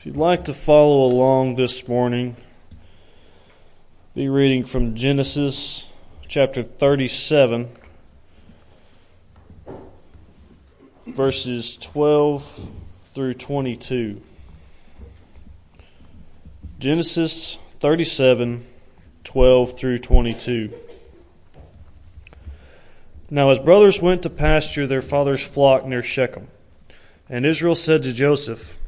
If you'd like to follow along this morning, be reading from Genesis chapter 37, verses 12 through 22. Genesis 37, 12 through 22. Now his brothers went to pasture their father's flock near Shechem. And Israel said to Joseph,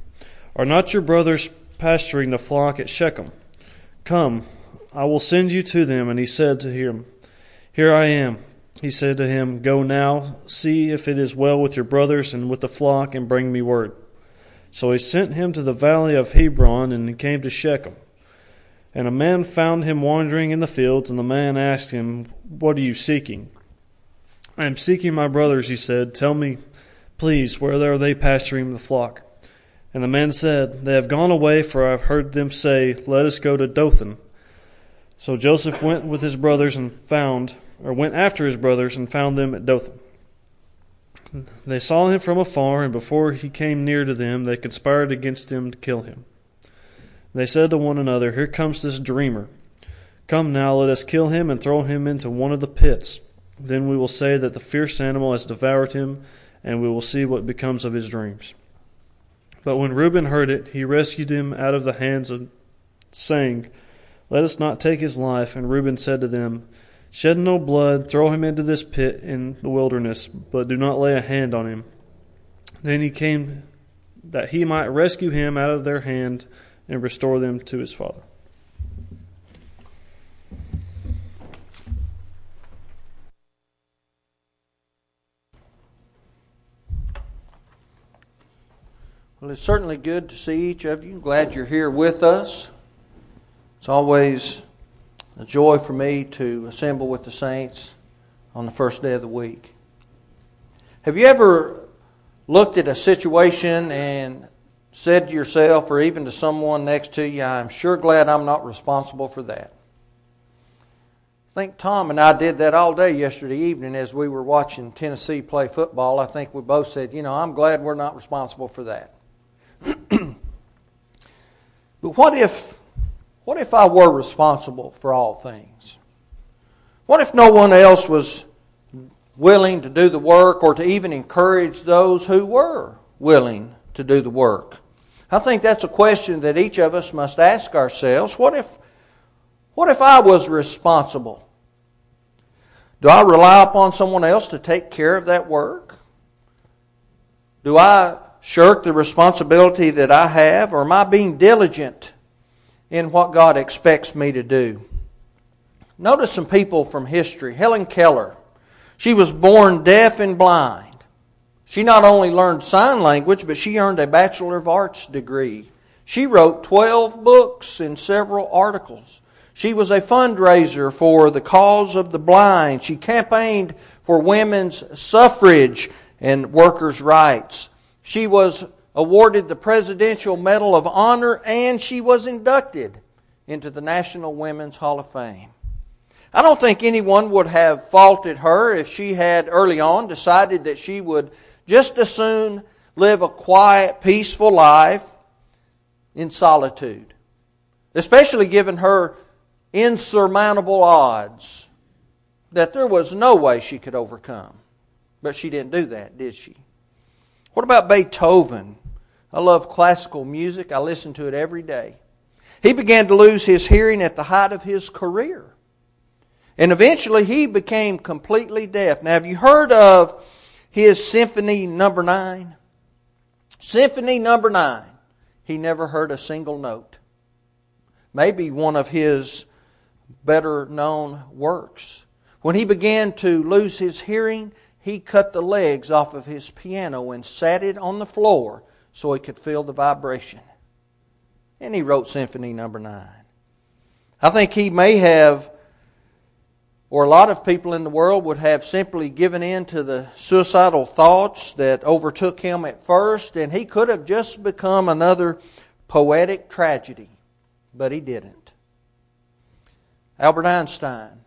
Are not your brothers pasturing the flock at Shechem? Come, I will send you to them. And he said to him, Here I am. He said to him, Go now, see if it is well with your brothers and with the flock, and bring me word. So he sent him to the valley of Hebron, and he came to Shechem. And a man found him wandering in the fields, and the man asked him, What are you seeking? I am seeking my brothers, he said. Tell me, please, where are they pasturing the flock? And the man said, They have gone away, for I have heard them say, Let us go to Dothan. So Joseph went with his brothers and found, or went after his brothers and found them at Dothan. They saw him from afar, and before he came near to them, they conspired against him to kill him. They said to one another, Here comes this dreamer. Come now, let us kill him and throw him into one of the pits. Then we will say that the fierce animal has devoured him, and we will see what becomes of his dreams. But when Reuben heard it, he rescued him out of the hands of, saying, Let us not take his life. And Reuben said to them, Shed no blood, throw him into this pit in the wilderness, but do not lay a hand on him. Then he came that he might rescue him out of their hand and restore them to his father. Well, it's certainly good to see each of you. Glad you're here with us. It's always a joy for me to assemble with the saints on the first day of the week. Have you ever looked at a situation and said to yourself, or even to someone next to you, I'm sure glad I'm not responsible for that? I think Tom and I did that all day yesterday evening as we were watching Tennessee play football. I think we both said, you know, I'm glad we're not responsible for that. but what if what if I were responsible for all things? What if no one else was willing to do the work or to even encourage those who were willing to do the work? I think that's a question that each of us must ask ourselves. What if, what if I was responsible? Do I rely upon someone else to take care of that work? Do I shirk the responsibility that I have, or am I being diligent in what God expects me to do. Notice some people from history. Helen Keller. She was born deaf and blind. She not only learned sign language, but she earned a Bachelor of Arts degree. She wrote 12 books and several articles. She was a fundraiser for the cause of the blind. She campaigned for women's suffrage and workers' rights. She was awarded the Presidential Medal of Honor, and she was inducted into the National Women's Hall of Fame. I don't think anyone would have faulted her if she had early on decided that she would just as soon live a quiet, peaceful life in solitude, especially given her insurmountable odds that there was no way she could overcome. But she didn't do that, did she? What about Beethoven? I love classical music. I listen to it every day. He began to lose his hearing at the height of his career. And eventually he became completely deaf. Now, have you heard of his Symphony number nine? Symphony number nine. He never heard a single note. Maybe one of his better known works. When he began to lose his hearing, he cut the legs off of his piano and sat it on the floor so he could feel the vibration. And he wrote Symphony Number Nine. I think he may have, or a lot of people in the world would have simply given in to the suicidal thoughts that overtook him at first, and he could have just become another poetic tragedy, but he didn't. Albert Einstein,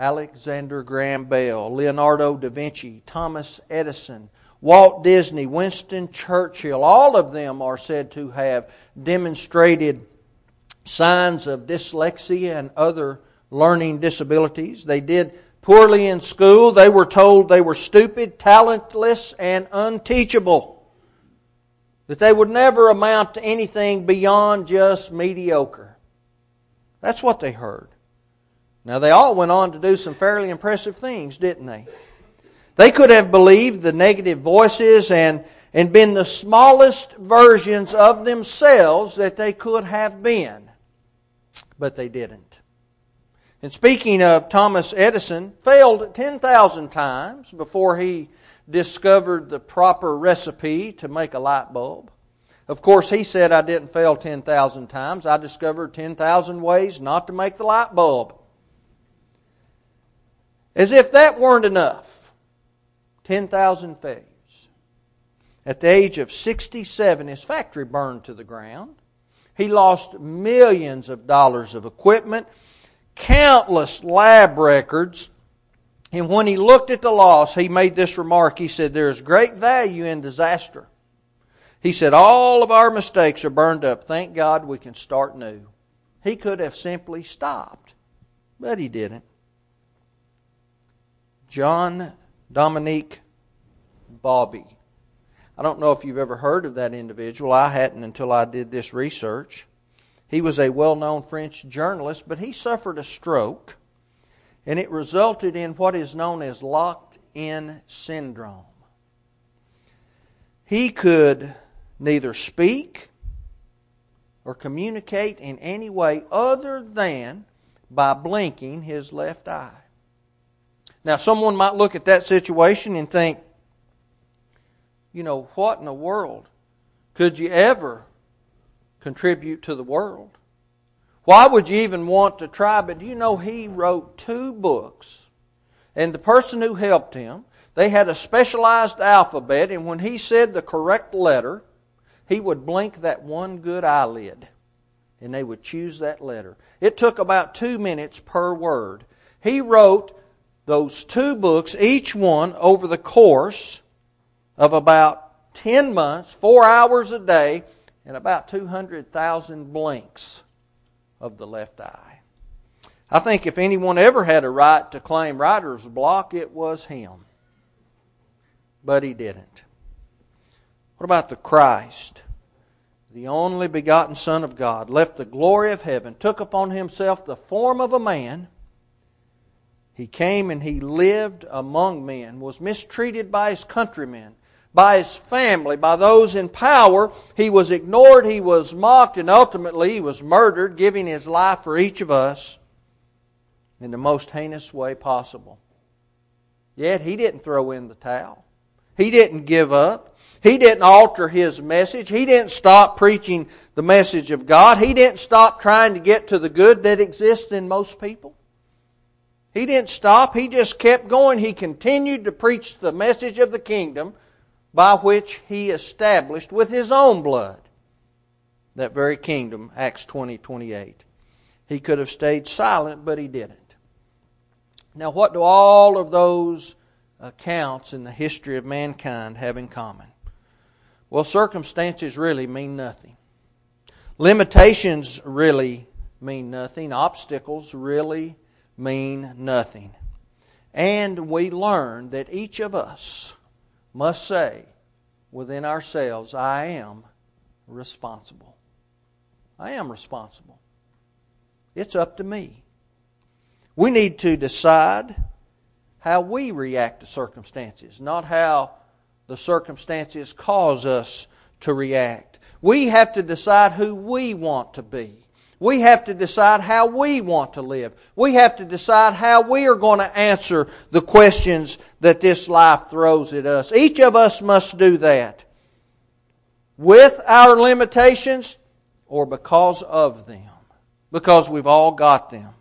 Alexander Graham Bell, Leonardo da Vinci, Thomas Edison, Walt Disney, Winston Churchill, all of them are said to have demonstrated signs of dyslexia and other learning disabilities. They did poorly in school. They were told they were stupid, talentless, and unteachable. That they would never amount to anything beyond just mediocre. That's what they heard. Now, they all went on to do some fairly impressive things, didn't they? They could have believed the negative voices and, and been the smallest versions of themselves that they could have been, but they didn't. And speaking of Thomas Edison, failed 10,000 times before he discovered the proper recipe to make a light bulb. Of course, he said, I didn't fail 10,000 times. I discovered 10,000 ways not to make the light bulb. As if that weren't enough. 10,000 failures. At the age of 67, his factory burned to the ground. He lost millions of dollars of equipment, countless lab records. And when he looked at the loss, he made this remark. He said, There is great value in disaster. He said, All of our mistakes are burned up. Thank God we can start new. He could have simply stopped, but he didn't. John Dominique Bauby. I don't know if you've ever heard of that individual. I hadn't until I did this research. He was a well known French journalist, but he suffered a stroke, and it resulted in what is known as locked in syndrome. He could neither speak or communicate in any way other than by blinking his left eye. Now, someone might look at that situation and think, you know, what in the world could you ever contribute to the world? Why would you even want to try? But you know, he wrote two books. And the person who helped him, they had a specialized alphabet, and when he said the correct letter, he would blink that one good eyelid, and they would choose that letter. It took about two minutes per word. He wrote those two books, each one over the course of about 10 months, four hours a day, and about 200,000 blinks of the left eye. I think if anyone ever had a right to claim writer's block, it was him. But he didn't. What about the Christ? The only begotten Son of God left the glory of heaven, took upon himself the form of a man he came and he lived among men, was mistreated by his countrymen, by his family, by those in power. He was ignored, he was mocked, and ultimately he was murdered, giving his life for each of us in the most heinous way possible. Yet he didn't throw in the towel. He didn't give up. He didn't alter his message. He didn't stop preaching the message of God. He didn't stop trying to get to the good that exists in most people. He didn't stop. He just kept going. He continued to preach the message of the kingdom by which he established with his own blood that very kingdom, Acts 20 28. He could have stayed silent, but he didn't. Now, what do all of those accounts in the history of mankind have in common? Well, circumstances really mean nothing. Limitations really mean nothing. Obstacles really mean nothing. And we learn that each of us must say within ourselves, I am responsible. I am responsible. It's up to me. We need to decide how we react to circumstances, not how the circumstances cause us to react. We have to decide who we want to be. We have to decide how we want to live. We have to decide how we are going to answer the questions that this life throws at us. Each of us must do that. With our limitations or because of them. Because we've all got them.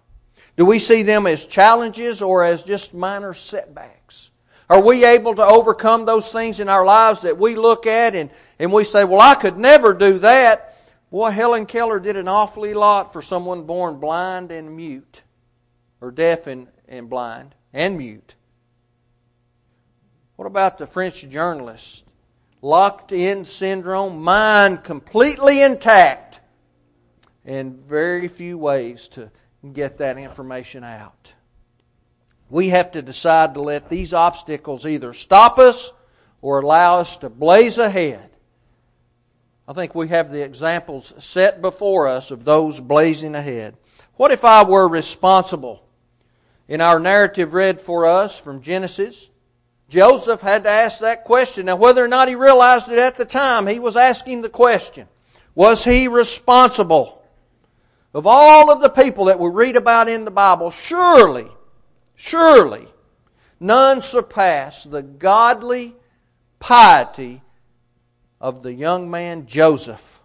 Do we see them as challenges or as just minor setbacks? Are we able to overcome those things in our lives that we look at and, and we say, well, I could never do that? Boy, Helen Keller did an awfully lot for someone born blind and mute, or deaf and, and blind and mute. What about the French journalist? Locked in syndrome, mind completely intact, and very few ways to get that information out. We have to decide to let these obstacles either stop us or allow us to blaze ahead. I think we have the examples set before us of those blazing ahead. What if I were responsible? In our narrative read for us from Genesis, Joseph had to ask that question. Now, whether or not he realized it at the time, he was asking the question Was he responsible? Of all of the people that we read about in the Bible, surely, surely, none surpass the godly piety of the young man Joseph.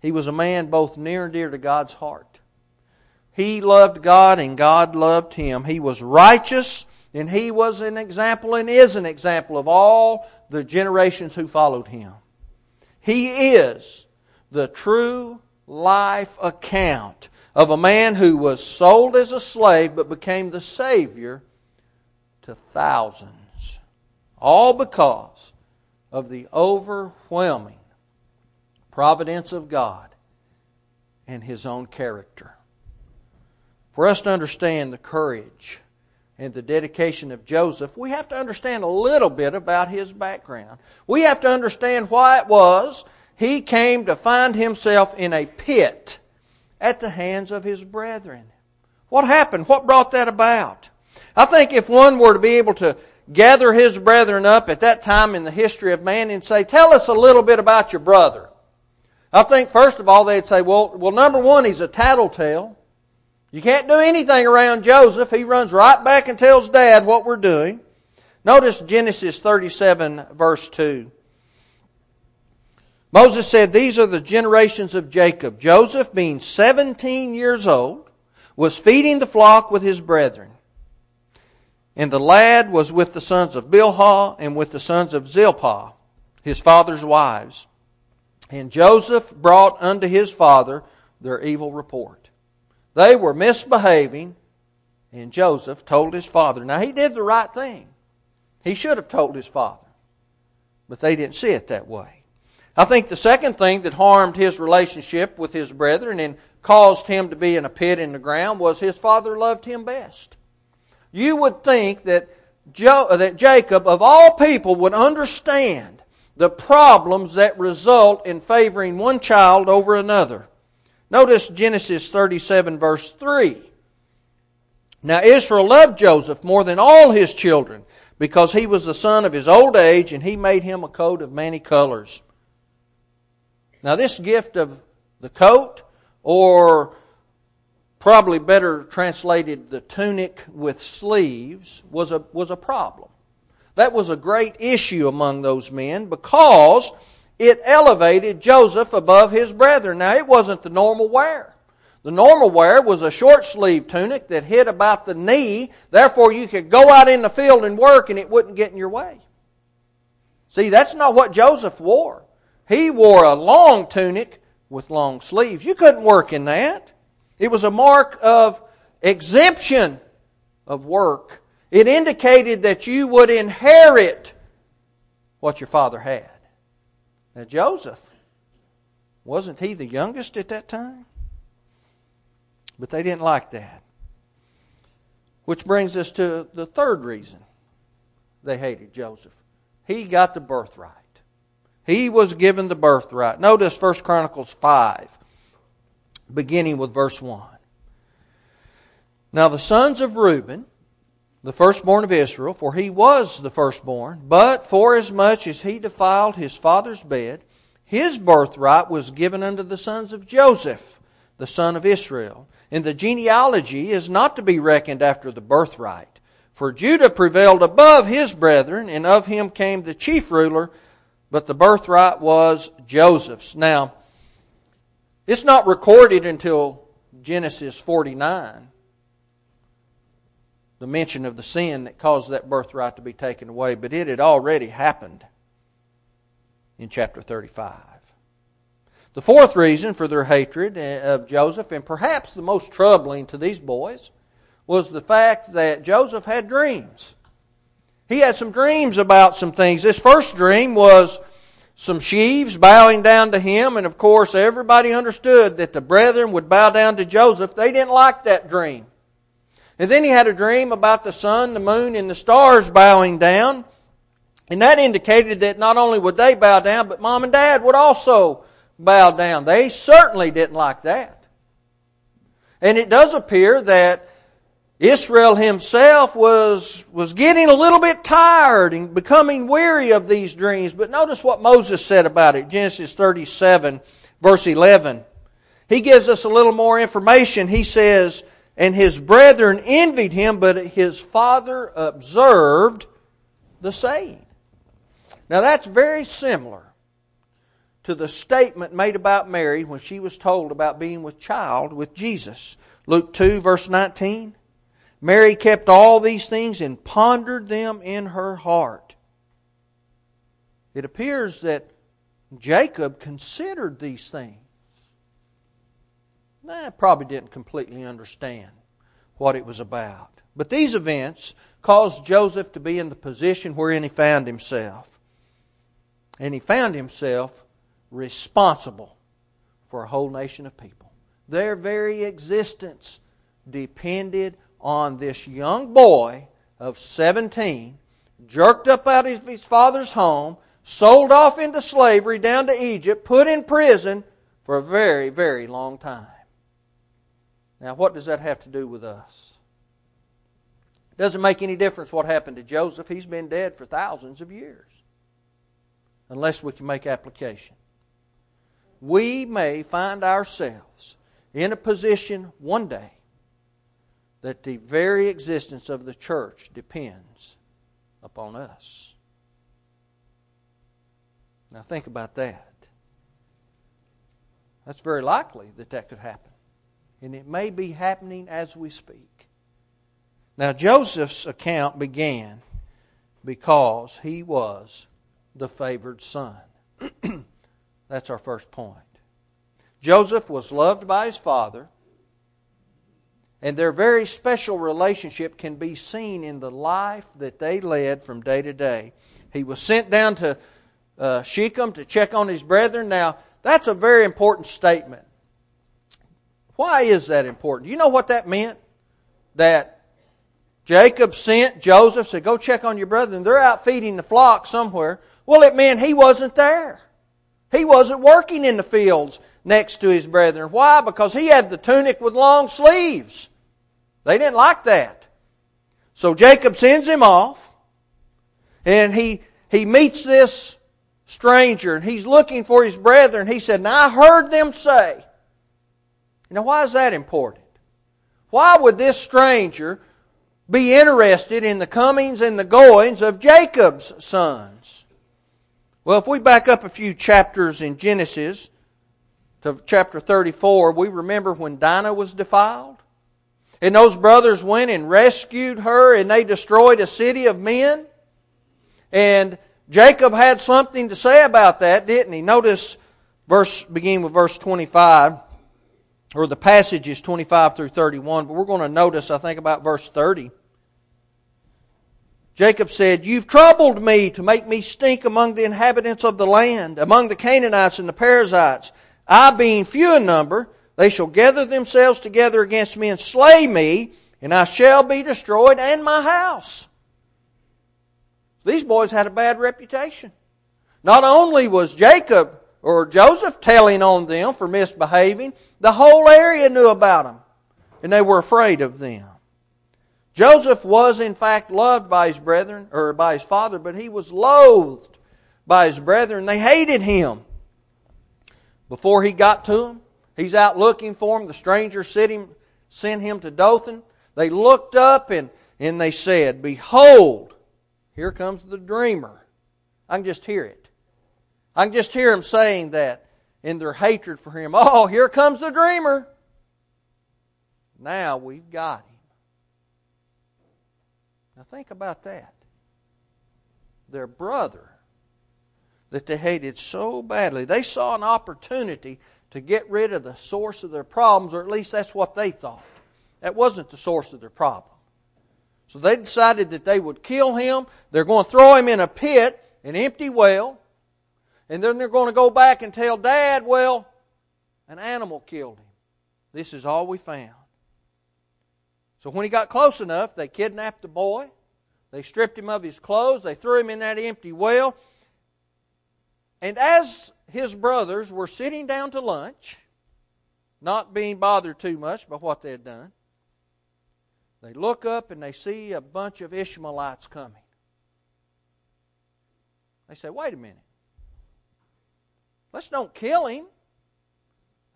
He was a man both near and dear to God's heart. He loved God and God loved him. He was righteous and he was an example and is an example of all the generations who followed him. He is the true life account of a man who was sold as a slave but became the Savior to thousands. All because of the overwhelming providence of God and His own character. For us to understand the courage and the dedication of Joseph, we have to understand a little bit about his background. We have to understand why it was he came to find himself in a pit at the hands of his brethren. What happened? What brought that about? I think if one were to be able to gather his brethren up at that time in the history of man and say, Tell us a little bit about your brother. I think, first of all, they'd say, Well, well number one, he's a tattletale. You can't do anything around Joseph. He runs right back and tells dad what we're doing. Notice Genesis 37, verse 2. Moses said, These are the generations of Jacob. Joseph, being 17 years old, was feeding the flock with his brethren. And the lad was with the sons of Bilhah and with the sons of Zilpah, his father's wives. And Joseph brought unto his father their evil report. They were misbehaving, and Joseph told his father. Now, he did the right thing. He should have told his father, but they didn't see it that way. I think the second thing that harmed his relationship with his brethren and caused him to be in a pit in the ground was his father loved him best. You would think that, jo- uh, that Jacob, of all people, would understand the problems that result in favoring one child over another. Notice Genesis 37, verse 3. Now Israel loved Joseph more than all his children because he was the son of his old age and he made him a coat of many colors. Now, this gift of the coat, or probably better translated, the tunic with sleeves, was a, was a problem. That was a great issue among those men because it elevated Joseph above his brethren. Now, it wasn't the normal wear. The normal wear was a short sleeve tunic that hit about the knee, therefore, you could go out in the field and work and it wouldn't get in your way. See, that's not what Joseph wore. He wore a long tunic with long sleeves. You couldn't work in that. It was a mark of exemption of work. It indicated that you would inherit what your father had. Now, Joseph, wasn't he the youngest at that time? But they didn't like that. Which brings us to the third reason they hated Joseph. He got the birthright. He was given the birthright. Notice 1 Chronicles 5, beginning with verse 1. Now the sons of Reuben, the firstborn of Israel, for he was the firstborn, but forasmuch as he defiled his father's bed, his birthright was given unto the sons of Joseph, the son of Israel. And the genealogy is not to be reckoned after the birthright. For Judah prevailed above his brethren, and of him came the chief ruler but the birthright was Joseph's. Now, it's not recorded until Genesis 49, the mention of the sin that caused that birthright to be taken away, but it had already happened in chapter 35. The fourth reason for their hatred eh, of Joseph, and perhaps the most troubling to these boys, was the fact that Joseph had dreams. He had some dreams about some things. This first dream was some sheaves bowing down to him, and of course, everybody understood that the brethren would bow down to Joseph. They didn't like that dream. And then he had a dream about the sun, the moon, and the stars bowing down. And that indicated that not only would they bow down, but mom and dad would also bow down. They certainly didn't like that. And it does appear that Israel himself was, was getting a little bit tired and becoming weary of these dreams. But notice what Moses said about it. Genesis 37, verse 11. He gives us a little more information. He says, and his brethren envied him, but his father observed the saying. Now that's very similar to the statement made about Mary when she was told about being with child with Jesus. Luke 2, verse 19. Mary kept all these things and pondered them in her heart. It appears that Jacob considered these things. Nah, probably didn't completely understand what it was about. But these events caused Joseph to be in the position wherein he found himself. And he found himself responsible for a whole nation of people. Their very existence depended on this young boy of 17, jerked up out of his father's home, sold off into slavery down to Egypt, put in prison for a very, very long time. Now, what does that have to do with us? It doesn't make any difference what happened to Joseph. He's been dead for thousands of years. Unless we can make application. We may find ourselves in a position one day that the very existence of the church depends upon us. Now, think about that. That's very likely that that could happen and it may be happening as we speak. Now, Joseph's account began because he was the favored son. That's our first point. Joseph was loved by his father, and their very special relationship can be seen in the life that they led from day to day. He was sent down to uh, Shechem to check on his brethren. Now, that's a very important statement. Why is that important? You know what that meant? That Jacob sent Joseph, said, Go check on your brethren. They're out feeding the flock somewhere. Well, it meant he wasn't there. He wasn't working in the fields next to his brethren. Why? Because he had the tunic with long sleeves. They didn't like that. So Jacob sends him off, and he, he meets this stranger, and he's looking for his brethren. He said, Now I heard them say, now, why is that important? Why would this stranger be interested in the comings and the goings of Jacob's sons? Well, if we back up a few chapters in Genesis to chapter 34, we remember when Dinah was defiled. And those brothers went and rescued her and they destroyed a city of men. And Jacob had something to say about that, didn't he? Notice verse begin with verse 25 or the passage is 25 through 31, but we're going to notice, I think, about verse 30. Jacob said, You've troubled me to make me stink among the inhabitants of the land, among the Canaanites and the Perizzites. I being few in number, they shall gather themselves together against me and slay me, and I shall be destroyed and my house. These boys had a bad reputation. Not only was Jacob or Joseph telling on them for misbehaving, the whole area knew about them, and they were afraid of them. Joseph was in fact loved by his brethren, or by his father, but he was loathed by his brethren. They hated him. Before he got to them, he's out looking for him. The stranger sent him, sent him to Dothan. They looked up and, and they said, Behold, here comes the dreamer. I can just hear it. I can just hear them saying that in their hatred for him. Oh, here comes the dreamer. Now we've got him. Now think about that. Their brother that they hated so badly, they saw an opportunity to get rid of the source of their problems, or at least that's what they thought. That wasn't the source of their problem. So they decided that they would kill him. They're going to throw him in a pit, an empty well. And then they're going to go back and tell Dad, well, an animal killed him. This is all we found. So when he got close enough, they kidnapped the boy. They stripped him of his clothes. They threw him in that empty well. And as his brothers were sitting down to lunch, not being bothered too much by what they had done, they look up and they see a bunch of Ishmaelites coming. They say, wait a minute. Let's don't kill him.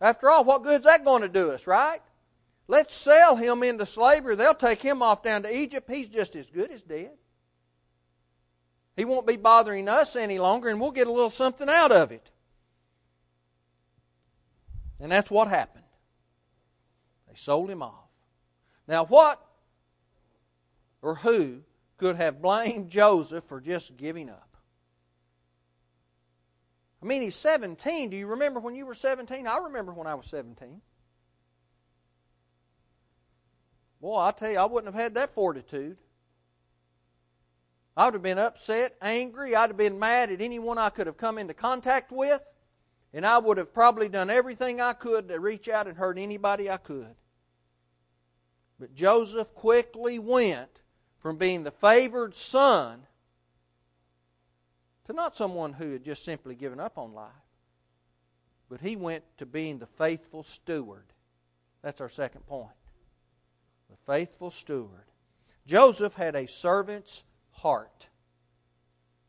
After all, what good's that going to do us, right? Let's sell him into slavery. They'll take him off down to Egypt. He's just as good as dead. He won't be bothering us any longer, and we'll get a little something out of it. And that's what happened. They sold him off. Now, what or who could have blamed Joseph for just giving up? I mean, he's 17. Do you remember when you were 17? I remember when I was 17. Boy, I tell you, I wouldn't have had that fortitude. I would have been upset, angry. I'd have been mad at anyone I could have come into contact with. And I would have probably done everything I could to reach out and hurt anybody I could. But Joseph quickly went from being the favored son to not someone who had just simply given up on life, but he went to being the faithful steward. That's our second point. The faithful steward. Joseph had a servant's heart.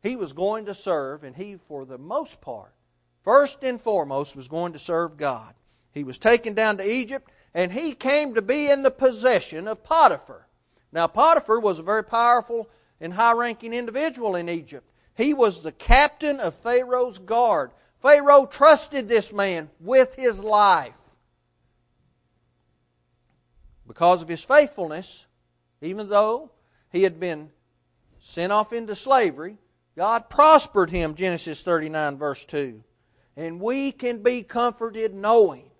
He was going to serve, and he, for the most part, first and foremost, was going to serve God. He was taken down to Egypt, and he came to be in the possession of Potiphar. Now, Potiphar was a very powerful and high ranking individual in Egypt. He was the captain of Pharaoh's guard. Pharaoh trusted this man with his life. Because of his faithfulness, even though he had been sent off into slavery, God prospered him, Genesis 39, verse 2. And we can be comforted knowing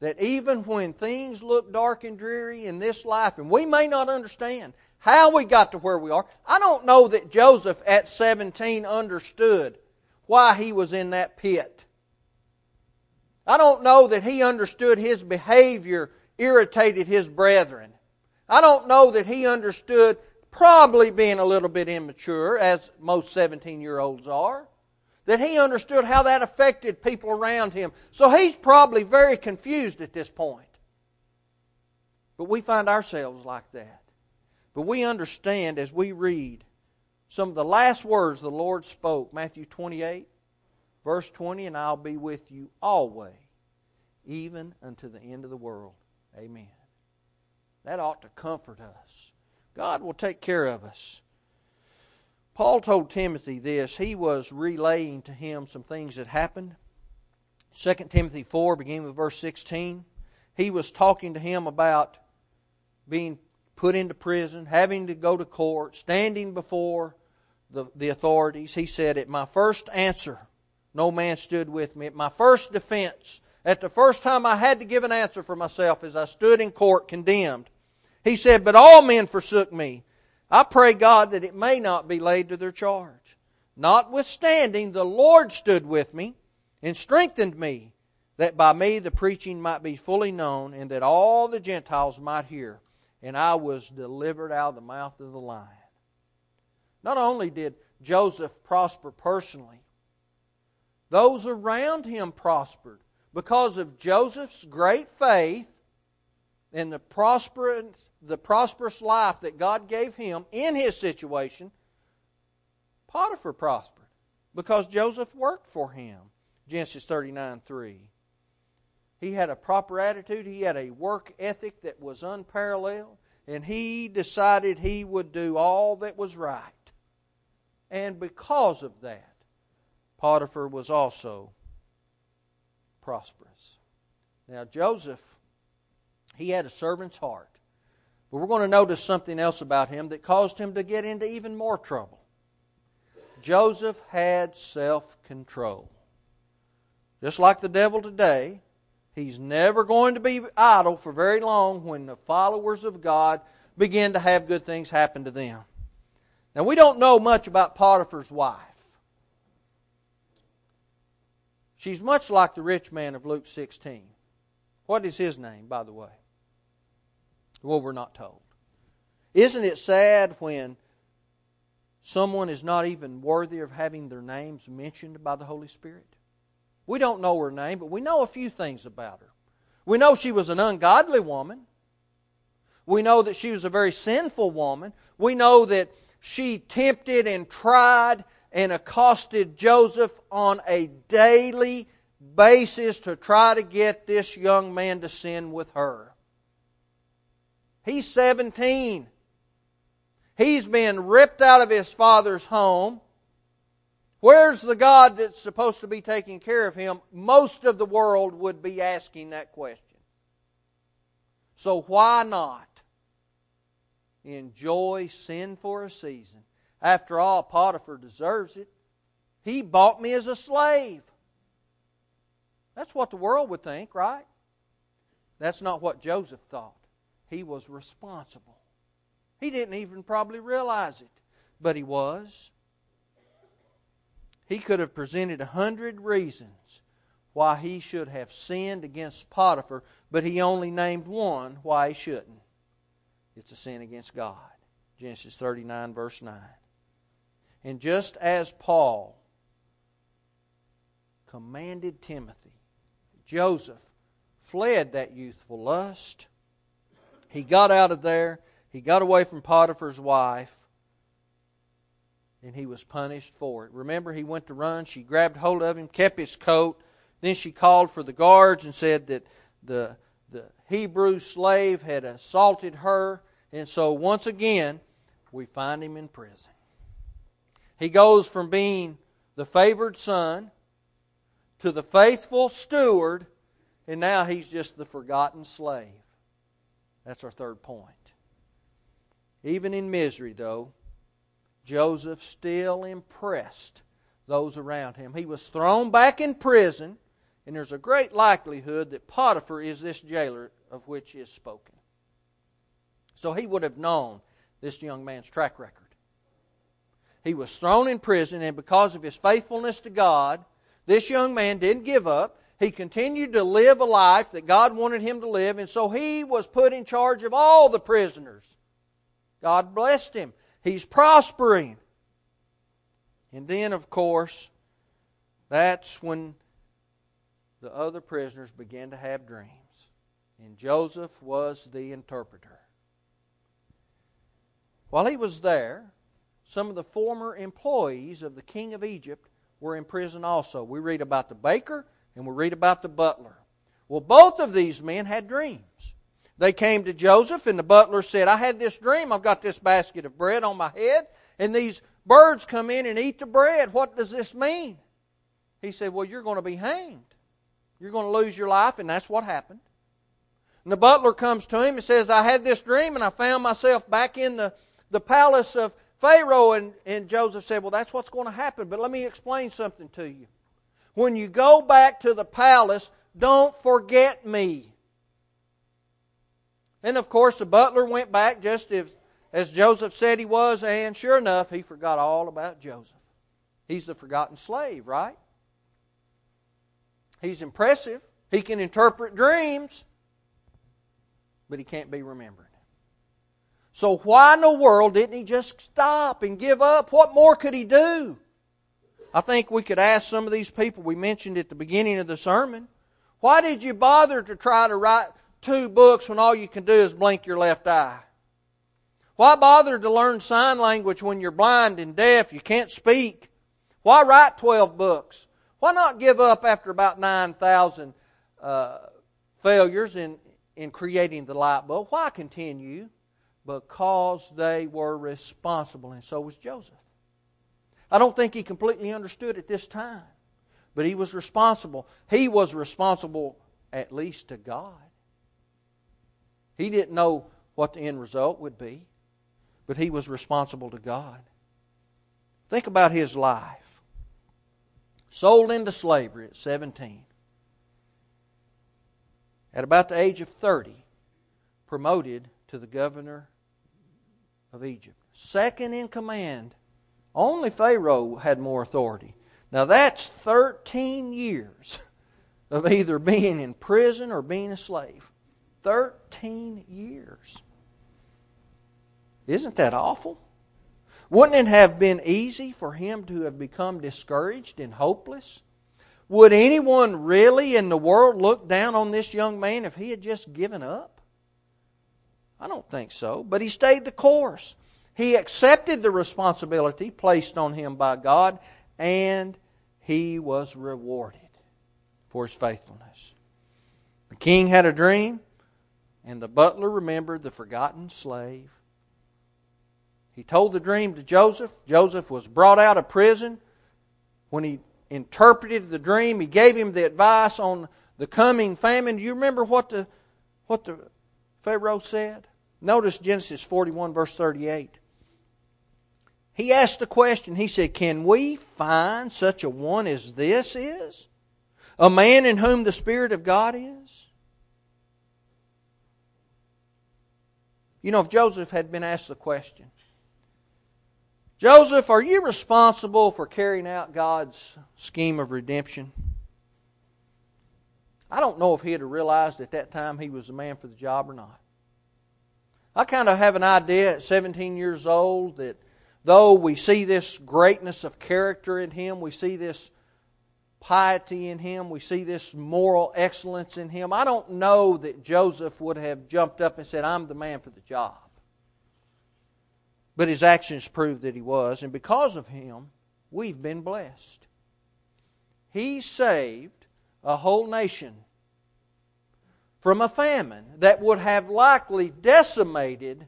that even when things look dark and dreary in this life, and we may not understand how we got to where we are, I don't know that Joseph at 17 understood why he was in that pit. I don't know that he understood his behavior irritated his brethren. I don't know that he understood probably being a little bit immature, as most 17 year olds are that he understood how that affected people around him. So he's probably very confused at this point. But we find ourselves like that. But we understand as we read some of the last words the Lord spoke Matthew 28, verse 20, and I'll be with you always, even unto the end of the world. Amen. That ought to comfort us. God will take care of us. Paul told Timothy this. He was relaying to him some things that happened. 2 Timothy 4, beginning with verse 16. He was talking to him about being put into prison, having to go to court, standing before the, the authorities. He said, At my first answer, no man stood with me. At my first defense, at the first time I had to give an answer for myself as I stood in court condemned, he said, But all men forsook me. I pray God that it may not be laid to their charge. Notwithstanding, the Lord stood with me and strengthened me, that by me the preaching might be fully known, and that all the Gentiles might hear. And I was delivered out of the mouth of the lion. Not only did Joseph prosper personally, those around him prospered because of Joseph's great faith and the prosperous the prosperous life that God gave him in his situation, Potiphar prospered because Joseph worked for him. Genesis 39 3. He had a proper attitude, he had a work ethic that was unparalleled, and he decided he would do all that was right. And because of that, Potiphar was also prosperous. Now, Joseph, he had a servant's heart. But we're going to notice something else about him that caused him to get into even more trouble. Joseph had self control. Just like the devil today, he's never going to be idle for very long when the followers of God begin to have good things happen to them. Now, we don't know much about Potiphar's wife. She's much like the rich man of Luke 16. What is his name, by the way? Well, we're not told. Isn't it sad when someone is not even worthy of having their names mentioned by the Holy Spirit? We don't know her name, but we know a few things about her. We know she was an ungodly woman. We know that she was a very sinful woman. We know that she tempted and tried and accosted Joseph on a daily basis to try to get this young man to sin with her. He's 17. He's been ripped out of his father's home. Where's the God that's supposed to be taking care of him? Most of the world would be asking that question. So why not enjoy sin for a season? After all, Potiphar deserves it. He bought me as a slave. That's what the world would think, right? That's not what Joseph thought. He was responsible. He didn't even probably realize it, but he was. He could have presented a hundred reasons why he should have sinned against Potiphar, but he only named one why he shouldn't. It's a sin against God. Genesis 39, verse 9. And just as Paul commanded Timothy, Joseph fled that youthful lust. He got out of there. He got away from Potiphar's wife and he was punished for it. Remember, he went to run. She grabbed hold of him, kept his coat. Then she called for the guards and said that the, the Hebrew slave had assaulted her. And so, once again, we find him in prison. He goes from being the favored son to the faithful steward, and now he's just the forgotten slave. That's our third point. Even in misery, though, Joseph still impressed those around him. He was thrown back in prison, and there's a great likelihood that Potiphar is this jailer of which is spoken. So he would have known this young man's track record. He was thrown in prison, and because of his faithfulness to God, this young man didn't give up. He continued to live a life that God wanted him to live, and so he was put in charge of all the prisoners. God blessed him. He's prospering. And then, of course, that's when the other prisoners began to have dreams. And Joseph was the interpreter. While he was there, some of the former employees of the king of Egypt were in prison also. We read about the baker and we read about the butler. Well, both of these men had dreams. They came to Joseph, and the butler said, I had this dream. I've got this basket of bread on my head, and these birds come in and eat the bread. What does this mean? He said, Well, you're going to be hanged. You're going to lose your life, and that's what happened. And the butler comes to him and says, I had this dream, and I found myself back in the, the palace of Pharaoh. And, and Joseph said, Well, that's what's going to happen. But let me explain something to you. When you go back to the palace, don't forget me. And of course, the butler went back just as, as Joseph said he was, and sure enough, he forgot all about Joseph. He's the forgotten slave, right? He's impressive. He can interpret dreams, but he can't be remembered. So, why in the world didn't he just stop and give up? What more could he do? I think we could ask some of these people we mentioned at the beginning of the sermon why did you bother to try to write two books when all you can do is blink your left eye? Why bother to learn sign language when you're blind and deaf, you can't speak? Why write 12 books? Why not give up after about 9,000 uh, failures in, in creating the light bulb? Why continue? Because they were responsible, and so was Joseph. I don't think he completely understood at this time, but he was responsible. He was responsible at least to God. He didn't know what the end result would be, but he was responsible to God. Think about his life. Sold into slavery at 17. At about the age of 30, promoted to the governor of Egypt. Second in command. Only Pharaoh had more authority. Now that's 13 years of either being in prison or being a slave. 13 years. Isn't that awful? Wouldn't it have been easy for him to have become discouraged and hopeless? Would anyone really in the world look down on this young man if he had just given up? I don't think so. But he stayed the course. He accepted the responsibility placed on him by God, and he was rewarded for his faithfulness. The king had a dream, and the butler remembered the forgotten slave. He told the dream to Joseph. Joseph was brought out of prison. When he interpreted the dream, he gave him the advice on the coming famine. Do you remember what the, what the Pharaoh said? Notice Genesis 41, verse 38. He asked the question. He said, Can we find such a one as this is? A man in whom the Spirit of God is? You know, if Joseph had been asked the question, Joseph, are you responsible for carrying out God's scheme of redemption? I don't know if he had realized at that time he was the man for the job or not. I kind of have an idea at 17 years old that though we see this greatness of character in him, we see this piety in him, we see this moral excellence in him, I don't know that Joseph would have jumped up and said, I'm the man for the job. But his actions prove that he was, and because of him, we've been blessed. He saved a whole nation from a famine that would have likely decimated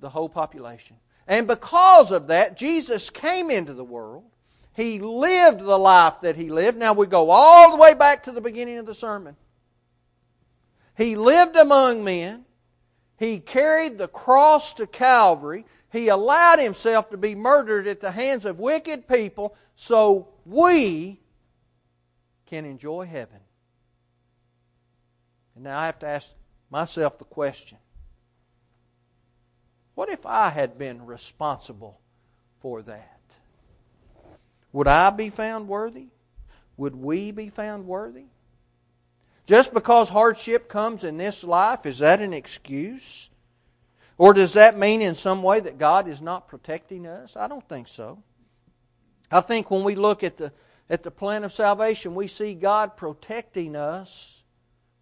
the whole population. And because of that, Jesus came into the world. He lived the life that he lived. Now we go all the way back to the beginning of the sermon. He lived among men. He carried the cross to Calvary. He allowed himself to be murdered at the hands of wicked people so we can enjoy heaven. And now I have to ask myself the question what if I had been responsible for that? Would I be found worthy? Would we be found worthy? Just because hardship comes in this life, is that an excuse? Or does that mean in some way that God is not protecting us? I don't think so. I think when we look at the, at the plan of salvation, we see God protecting us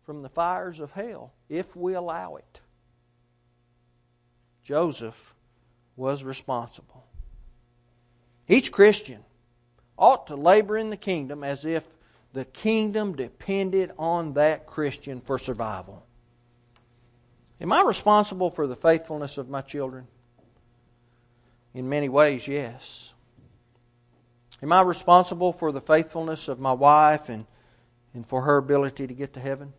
from the fires of hell if we allow it. Joseph was responsible. Each Christian ought to labor in the kingdom as if the kingdom depended on that Christian for survival. Am I responsible for the faithfulness of my children? In many ways, yes. Am I responsible for the faithfulness of my wife and, and for her ability to get to heaven?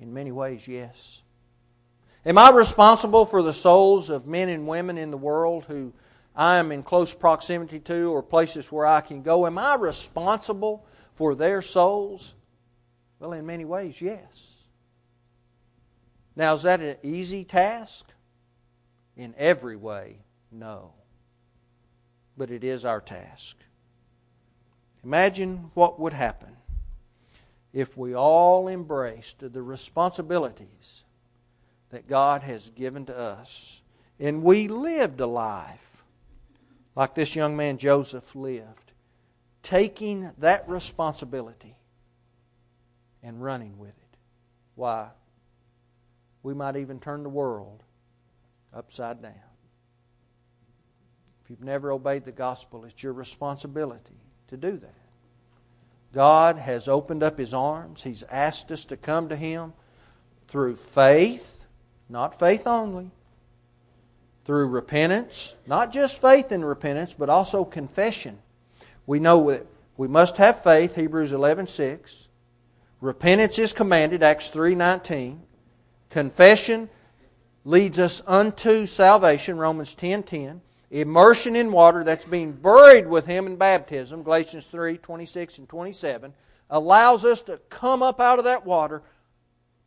In many ways, yes. Am I responsible for the souls of men and women in the world who I am in close proximity to or places where I can go? Am I responsible for their souls? Well, in many ways, yes. Now, is that an easy task? In every way, no. But it is our task. Imagine what would happen if we all embraced the responsibilities that God has given to us and we lived a life like this young man Joseph lived, taking that responsibility and running with it. Why? we might even turn the world upside down. If you've never obeyed the gospel, it's your responsibility to do that. God has opened up His arms. He's asked us to come to Him through faith, not faith only, through repentance, not just faith and repentance, but also confession. We know that we must have faith, Hebrews 11:6. Repentance is commanded, Acts 3:19. Confession leads us unto salvation, Romans 10.10. 10. Immersion in water, that's being buried with Him in baptism, Galatians 3, 26 and 27, allows us to come up out of that water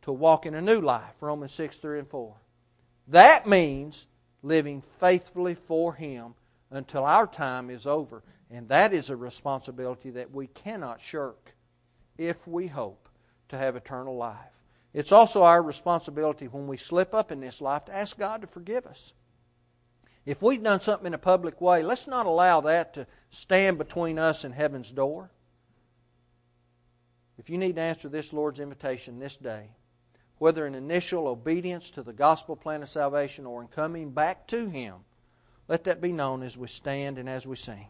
to walk in a new life, Romans 6, 3 and 4. That means living faithfully for Him until our time is over. And that is a responsibility that we cannot shirk if we hope to have eternal life. It's also our responsibility when we slip up in this life to ask God to forgive us. If we've done something in a public way, let's not allow that to stand between us and heaven's door. If you need to answer this Lord's invitation this day, whether in initial obedience to the gospel plan of salvation or in coming back to Him, let that be known as we stand and as we sing.